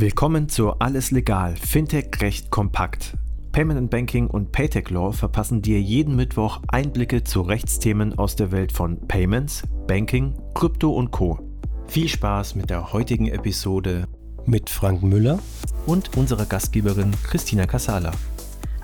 Willkommen zu Alles Legal, Fintech Recht kompakt. Payment and Banking und Paytech Law verpassen dir jeden Mittwoch Einblicke zu Rechtsthemen aus der Welt von Payments, Banking, Krypto und Co. Viel Spaß mit der heutigen Episode mit Frank Müller und unserer Gastgeberin Christina Casala.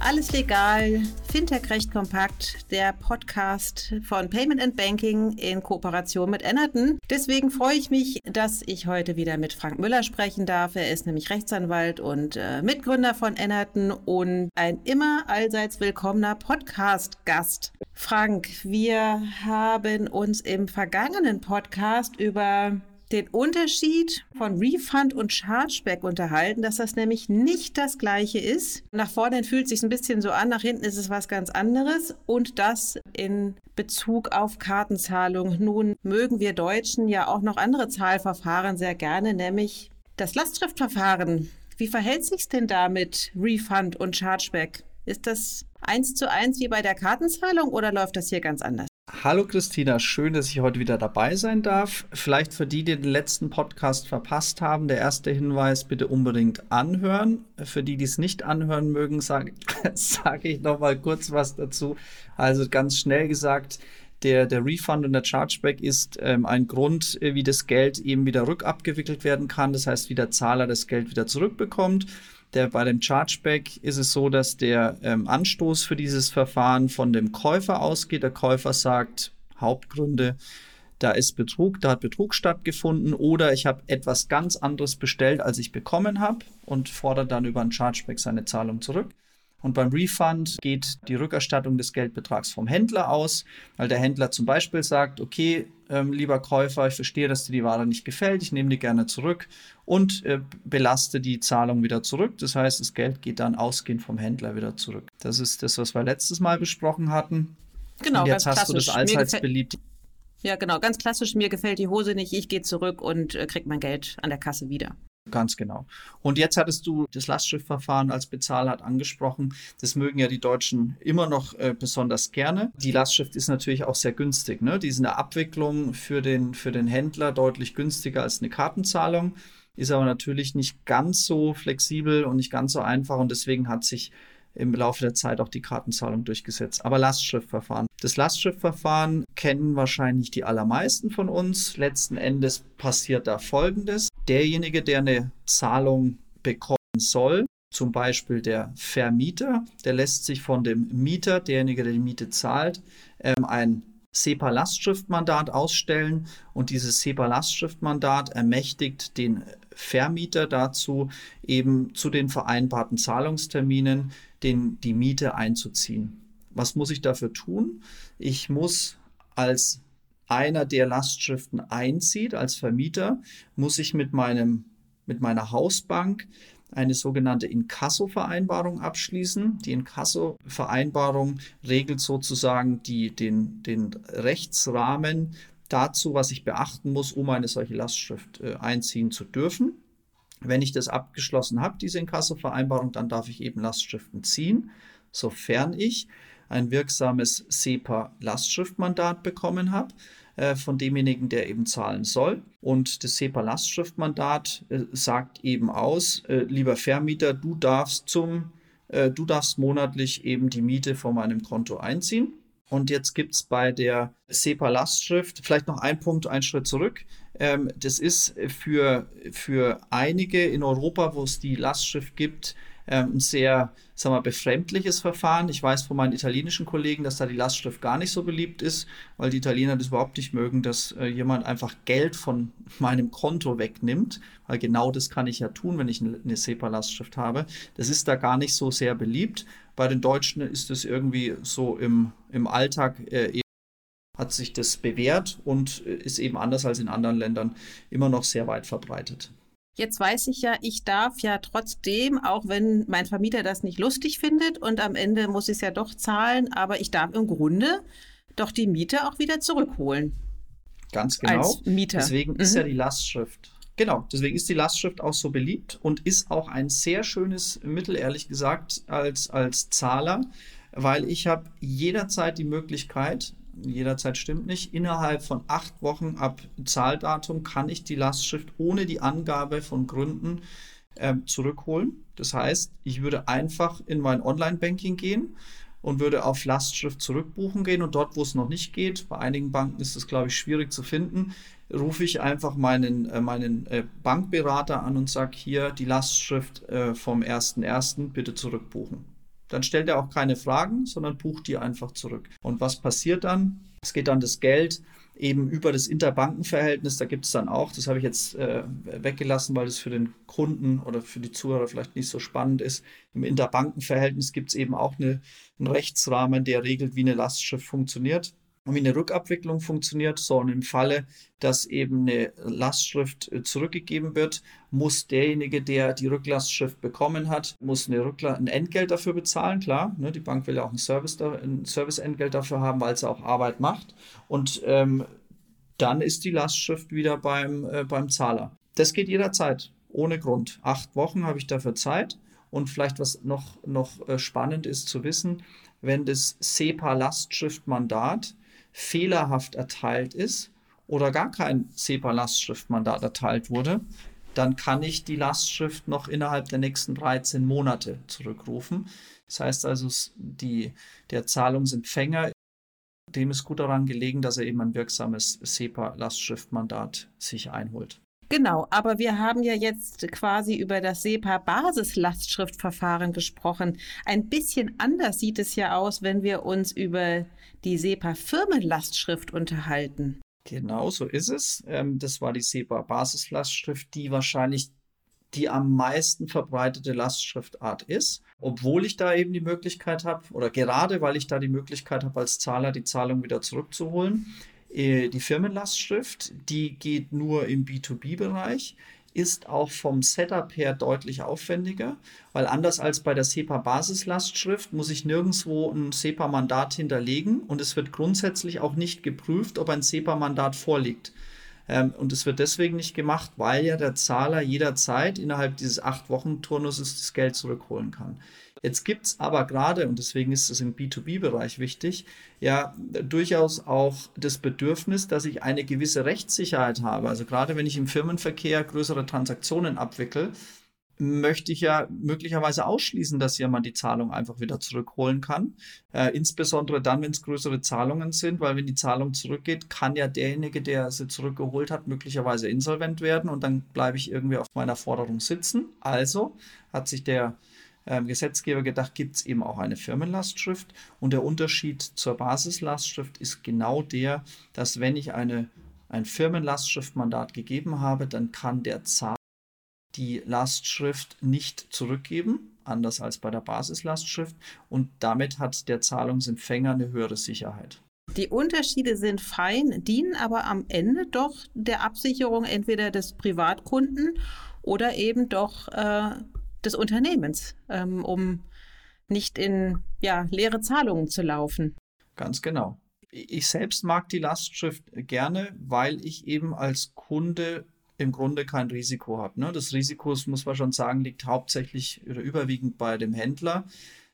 Alles legal, Fintech recht kompakt, der Podcast von Payment and Banking in Kooperation mit Ennerton. Deswegen freue ich mich, dass ich heute wieder mit Frank Müller sprechen darf. Er ist nämlich Rechtsanwalt und äh, Mitgründer von Ennerton und ein immer allseits willkommener Podcast-Gast. Frank, wir haben uns im vergangenen Podcast über den Unterschied von Refund und Chargeback unterhalten, dass das nämlich nicht das gleiche ist. Nach vorne fühlt es sich ein bisschen so an, nach hinten ist es was ganz anderes und das in Bezug auf Kartenzahlung. Nun mögen wir Deutschen ja auch noch andere Zahlverfahren sehr gerne, nämlich das Lastschriftverfahren. Wie verhält sich es denn da mit Refund und Chargeback? Ist das eins zu eins wie bei der Kartenzahlung oder läuft das hier ganz anders? Hallo Christina, schön, dass ich heute wieder dabei sein darf. Vielleicht für die, die den letzten Podcast verpasst haben, der erste Hinweis, bitte unbedingt anhören. Für die, die es nicht anhören mögen, sage sag ich noch mal kurz was dazu. Also ganz schnell gesagt, der, der Refund und der Chargeback ist ähm, ein Grund, äh, wie das Geld eben wieder rückabgewickelt werden kann. Das heißt, wie der Zahler das Geld wieder zurückbekommt. Der, bei dem Chargeback ist es so, dass der ähm, Anstoß für dieses Verfahren von dem Käufer ausgeht. Der Käufer sagt Hauptgründe, da ist Betrug, da hat Betrug stattgefunden oder ich habe etwas ganz anderes bestellt, als ich bekommen habe und fordert dann über ein Chargeback seine Zahlung zurück. Und beim Refund geht die Rückerstattung des Geldbetrags vom Händler aus, weil der Händler zum Beispiel sagt, okay, ähm, lieber Käufer, ich verstehe, dass dir die Ware nicht gefällt, ich nehme die gerne zurück und äh, belaste die Zahlung wieder zurück. Das heißt, das Geld geht dann ausgehend vom Händler wieder zurück. Das ist das, was wir letztes Mal besprochen hatten. Genau, und jetzt hast klassisch. du das allseits beliebt. Ja, genau, ganz klassisch. Mir gefällt die Hose nicht, ich gehe zurück und äh, kriege mein Geld an der Kasse wieder. Ganz genau. Und jetzt hattest du das Lastschriftverfahren als Bezahlart angesprochen. Das mögen ja die Deutschen immer noch äh, besonders gerne. Die Lastschrift ist natürlich auch sehr günstig. Ne? Die ist in der Abwicklung für den, für den Händler deutlich günstiger als eine Kartenzahlung, ist aber natürlich nicht ganz so flexibel und nicht ganz so einfach. Und deswegen hat sich im Laufe der Zeit auch die Kartenzahlung durchgesetzt. Aber Lastschriftverfahren. Das Lastschriftverfahren kennen wahrscheinlich die allermeisten von uns. Letzten Endes passiert da Folgendes. Derjenige, der eine Zahlung bekommen soll, zum Beispiel der Vermieter, der lässt sich von dem Mieter, derjenige, der die Miete zahlt, ähm, ein SEPA-Lastschriftmandat ausstellen und dieses SEPA-Lastschriftmandat ermächtigt den Vermieter dazu, eben zu den vereinbarten Zahlungsterminen den, die Miete einzuziehen. Was muss ich dafür tun? Ich muss als einer, der Lastschriften einzieht, als Vermieter, muss ich mit meinem, mit meiner Hausbank eine sogenannte Inkasso-Vereinbarung abschließen. Die Inkasso-Vereinbarung regelt sozusagen die, den, den Rechtsrahmen dazu, was ich beachten muss, um eine solche Lastschrift äh, einziehen zu dürfen. Wenn ich das abgeschlossen habe, diese Inkasso-Vereinbarung, dann darf ich eben Lastschriften ziehen, sofern ich ein wirksames SEPA-Lastschriftmandat bekommen habe äh, von demjenigen, der eben zahlen soll. Und das SEPA-Lastschriftmandat äh, sagt eben aus, äh, lieber Vermieter, du darfst zum, du darfst monatlich eben die Miete von meinem Konto einziehen. Und jetzt gibt es bei der SEPA-Lastschrift vielleicht noch einen Punkt, einen Schritt zurück. Ähm, das ist für, für einige in Europa, wo es die Lastschrift gibt, ein sehr, sagen wir, befremdliches Verfahren. Ich weiß von meinen italienischen Kollegen, dass da die Lastschrift gar nicht so beliebt ist, weil die Italiener das überhaupt nicht mögen, dass äh, jemand einfach Geld von meinem Konto wegnimmt, weil genau das kann ich ja tun, wenn ich eine SEPA-Lastschrift habe. Das ist da gar nicht so sehr beliebt. Bei den Deutschen ist es irgendwie so im, im Alltag äh, hat sich das bewährt und äh, ist eben anders als in anderen Ländern immer noch sehr weit verbreitet. Jetzt weiß ich ja, ich darf ja trotzdem, auch wenn mein Vermieter das nicht lustig findet und am Ende muss ich es ja doch zahlen, aber ich darf im Grunde doch die Miete auch wieder zurückholen. Ganz genau. Als Mieter. Deswegen mhm. ist ja die Lastschrift. Genau, deswegen ist die Lastschrift auch so beliebt und ist auch ein sehr schönes Mittel, ehrlich gesagt, als, als Zahler, weil ich habe jederzeit die Möglichkeit, jederzeit stimmt nicht. Innerhalb von acht Wochen ab Zahldatum kann ich die Lastschrift ohne die Angabe von Gründen äh, zurückholen. Das heißt, ich würde einfach in mein Online-Banking gehen und würde auf Lastschrift zurückbuchen gehen und dort, wo es noch nicht geht, bei einigen Banken ist es, glaube ich, schwierig zu finden, rufe ich einfach meinen, äh, meinen äh, Bankberater an und sage hier die Lastschrift äh, vom 1.1. bitte zurückbuchen. Dann stellt er auch keine Fragen, sondern bucht die einfach zurück. Und was passiert dann? Es geht dann das Geld eben über das Interbankenverhältnis. Da gibt es dann auch, das habe ich jetzt äh, weggelassen, weil das für den Kunden oder für die Zuhörer vielleicht nicht so spannend ist. Im Interbankenverhältnis gibt es eben auch eine, einen Rechtsrahmen, der regelt, wie eine Lastschrift funktioniert wie eine Rückabwicklung funktioniert. So, und im Falle, dass eben eine Lastschrift äh, zurückgegeben wird, muss derjenige, der die Rücklastschrift bekommen hat, muss eine ein Entgelt dafür bezahlen, klar. Ne, die Bank will ja auch ein, Service da, Serviceentgelt dafür haben, weil sie auch Arbeit macht. Und ähm, dann ist die Lastschrift wieder beim, äh, beim Zahler. Das geht jederzeit, ohne Grund. Acht Wochen habe ich dafür Zeit. Und vielleicht was noch, noch äh, spannend ist zu wissen, wenn das SEPA-Lastschriftmandat fehlerhaft erteilt ist oder gar kein SEPA-Lastschriftmandat erteilt wurde, dann kann ich die Lastschrift noch innerhalb der nächsten 13 Monate zurückrufen. Das heißt also, die, der Zahlungsempfänger, dem ist gut daran gelegen, dass er eben ein wirksames SEPA-Lastschriftmandat sich einholt. Genau, aber wir haben ja jetzt quasi über das SEPA-Basislastschriftverfahren gesprochen. Ein bisschen anders sieht es ja aus, wenn wir uns über die SEPA-Firmenlastschrift unterhalten. Genau, so ist es. Ähm, das war die SEPA-Basislastschrift, die wahrscheinlich die am meisten verbreitete Lastschriftart ist, obwohl ich da eben die Möglichkeit habe, oder gerade weil ich da die Möglichkeit habe, als Zahler die Zahlung wieder zurückzuholen, die Firmenlastschrift, die geht nur im B2B-Bereich, ist auch vom Setup her deutlich aufwendiger, weil anders als bei der SEPA-Basislastschrift muss ich nirgendwo ein SEPA-Mandat hinterlegen und es wird grundsätzlich auch nicht geprüft, ob ein SEPA-Mandat vorliegt. Ähm, und es wird deswegen nicht gemacht, weil ja der Zahler jederzeit innerhalb dieses acht Wochen Turnuses das Geld zurückholen kann. Jetzt gibt es aber gerade, und deswegen ist es im B2B-Bereich wichtig, ja durchaus auch das Bedürfnis, dass ich eine gewisse Rechtssicherheit habe. Also gerade wenn ich im Firmenverkehr größere Transaktionen abwickle, möchte ich ja möglicherweise ausschließen, dass jemand die Zahlung einfach wieder zurückholen kann. Äh, insbesondere dann, wenn es größere Zahlungen sind, weil wenn die Zahlung zurückgeht, kann ja derjenige, der sie zurückgeholt hat, möglicherweise insolvent werden und dann bleibe ich irgendwie auf meiner Forderung sitzen. Also hat sich der ähm, Gesetzgeber gedacht, gibt es eben auch eine Firmenlastschrift. Und der Unterschied zur Basislastschrift ist genau der, dass wenn ich eine, ein Firmenlastschriftmandat gegeben habe, dann kann der Zahler die Lastschrift nicht zurückgeben, anders als bei der Basislastschrift. Und damit hat der Zahlungsempfänger eine höhere Sicherheit. Die Unterschiede sind fein, dienen aber am Ende doch der Absicherung entweder des Privatkunden oder eben doch äh, des Unternehmens, ähm, um nicht in ja, leere Zahlungen zu laufen. Ganz genau. Ich selbst mag die Lastschrift gerne, weil ich eben als Kunde im Grunde kein Risiko habe. Ne? Das Risiko, muss man schon sagen, liegt hauptsächlich oder überwiegend bei dem Händler.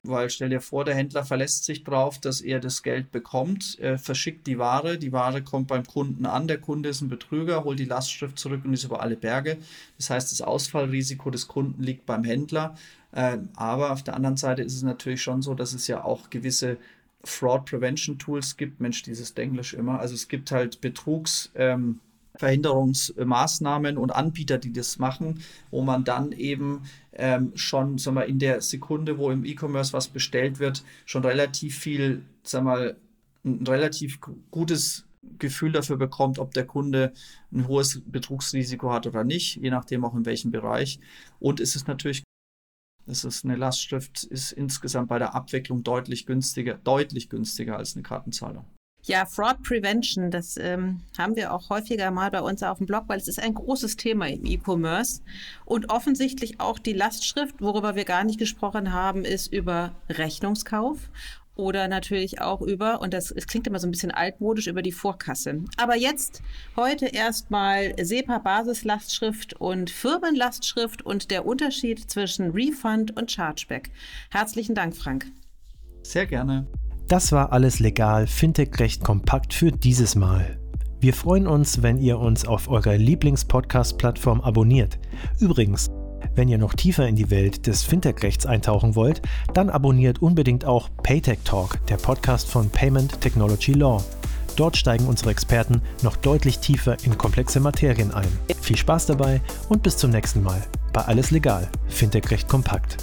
Weil stell dir vor, der Händler verlässt sich darauf, dass er das Geld bekommt, er verschickt die Ware, die Ware kommt beim Kunden an, der Kunde ist ein Betrüger, holt die Lastschrift zurück und ist über alle Berge. Das heißt, das Ausfallrisiko des Kunden liegt beim Händler. Äh, aber auf der anderen Seite ist es natürlich schon so, dass es ja auch gewisse Fraud Prevention Tools gibt. Mensch, dieses Englisch immer. Also es gibt halt Betrugs. Ähm, Verhinderungsmaßnahmen und Anbieter, die das machen, wo man dann eben ähm, schon sagen wir, in der Sekunde, wo im E-Commerce was bestellt wird, schon relativ viel, sagen wir, ein relativ gutes Gefühl dafür bekommt, ob der Kunde ein hohes Betrugsrisiko hat oder nicht, je nachdem auch in welchem Bereich. Und es ist natürlich, es ist eine Lastschrift, ist insgesamt bei der Abwicklung deutlich günstiger, deutlich günstiger als eine Kartenzahlung. Ja, Fraud Prevention, das ähm, haben wir auch häufiger mal bei uns auf dem Blog, weil es ist ein großes Thema im E-Commerce. Und offensichtlich auch die Lastschrift, worüber wir gar nicht gesprochen haben, ist über Rechnungskauf oder natürlich auch über, und das es klingt immer so ein bisschen altmodisch, über die Vorkasse. Aber jetzt heute erstmal SEPA-Basislastschrift und Firmenlastschrift und der Unterschied zwischen Refund und Chargeback. Herzlichen Dank, Frank. Sehr gerne. Das war alles legal, Fintech recht kompakt für dieses Mal. Wir freuen uns, wenn ihr uns auf eurer Lieblings-Podcast-Plattform abonniert. Übrigens, Wenn ihr noch tiefer in die Welt des Fintech-Rechts eintauchen wollt, dann abonniert unbedingt auch Paytech Talk, der Podcast von Payment Technology Law. Dort steigen unsere Experten noch deutlich tiefer in komplexe Materien ein. Viel Spaß dabei und bis zum nächsten Mal bei Alles Legal, Fintech Recht kompakt.